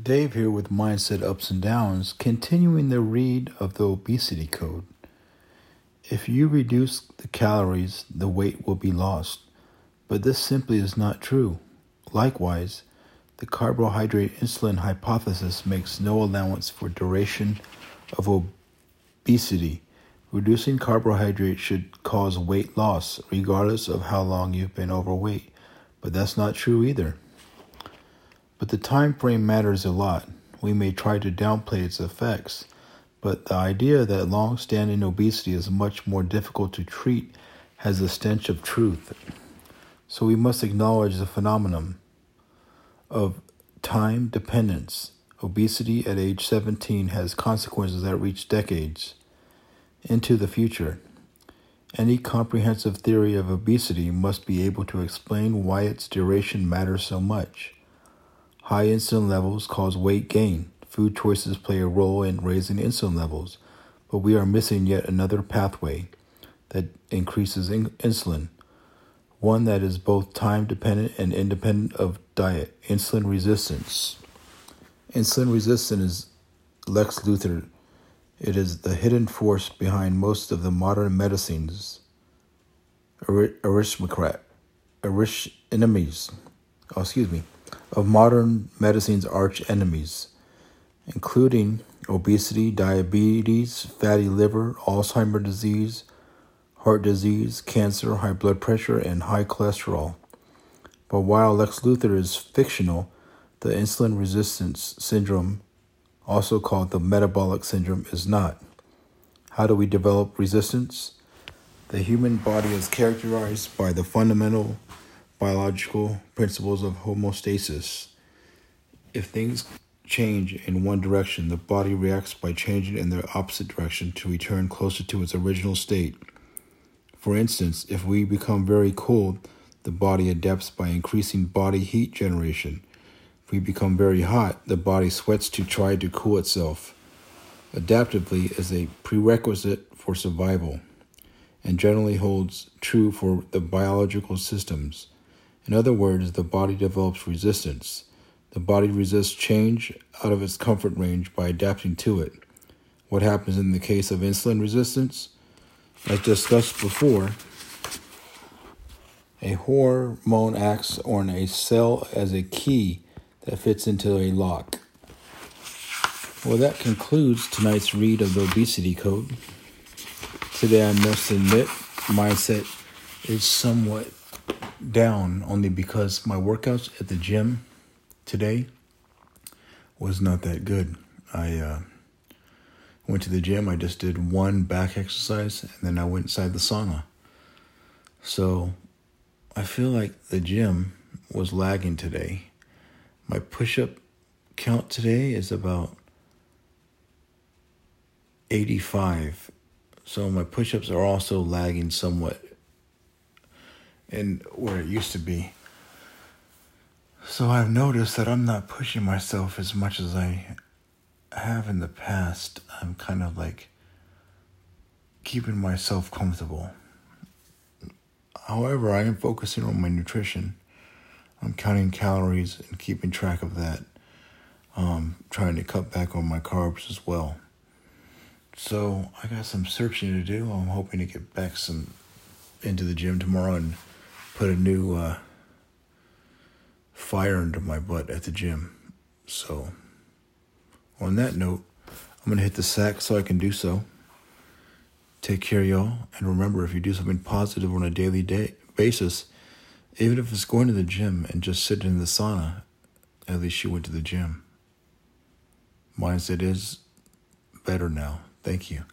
Dave here with Mindset Ups and Downs, continuing the read of the obesity code. If you reduce the calories, the weight will be lost. But this simply is not true. Likewise, the carbohydrate insulin hypothesis makes no allowance for duration of obesity. Reducing carbohydrate should cause weight loss, regardless of how long you've been overweight. But that's not true either. But the time frame matters a lot. We may try to downplay its effects, but the idea that long standing obesity is much more difficult to treat has a stench of truth. So we must acknowledge the phenomenon of time dependence. Obesity at age 17 has consequences that reach decades into the future. Any comprehensive theory of obesity must be able to explain why its duration matters so much. High insulin levels cause weight gain. Food choices play a role in raising insulin levels, but we are missing yet another pathway that increases in- insulin, one that is both time dependent and independent of diet insulin resistance. Insulin resistance is Lex Luthor. It is the hidden force behind most of the modern medicines. Aristocrat, arish enemies. Oh, excuse me of modern medicine's arch enemies, including obesity, diabetes, fatty liver, Alzheimer's disease, heart disease, cancer, high blood pressure, and high cholesterol. But while Lex Luthor is fictional, the insulin resistance syndrome, also called the metabolic syndrome, is not. How do we develop resistance? The human body is characterized by the fundamental biological principles of homeostasis. If things change in one direction, the body reacts by changing in the opposite direction to return closer to its original state. For instance, if we become very cold, the body adapts by increasing body heat generation. If we become very hot, the body sweats to try to cool itself. Adaptively is a prerequisite for survival and generally holds true for the biological systems. In other words, the body develops resistance. The body resists change out of its comfort range by adapting to it. What happens in the case of insulin resistance? As discussed before, a hormone acts on a cell as a key that fits into a lock. Well, that concludes tonight's read of the obesity code. Today, I must admit, mindset is somewhat down only because my workouts at the gym today was not that good. I uh, went to the gym, I just did one back exercise, and then I went inside the sauna. So I feel like the gym was lagging today. My push up count today is about 85. So my push ups are also lagging somewhat and where it used to be. So I've noticed that I'm not pushing myself as much as I have in the past. I'm kind of like keeping myself comfortable. However, I am focusing on my nutrition. I'm counting calories and keeping track of that. Um, trying to cut back on my carbs as well. So I got some searching to do. I'm hoping to get back some into the gym tomorrow and put a new uh, fire under my butt at the gym. So, on that note, I'm going to hit the sack so I can do so. Take care, y'all. And remember, if you do something positive on a daily day basis, even if it's going to the gym and just sitting in the sauna, at least you went to the gym. Mindset is better now. Thank you.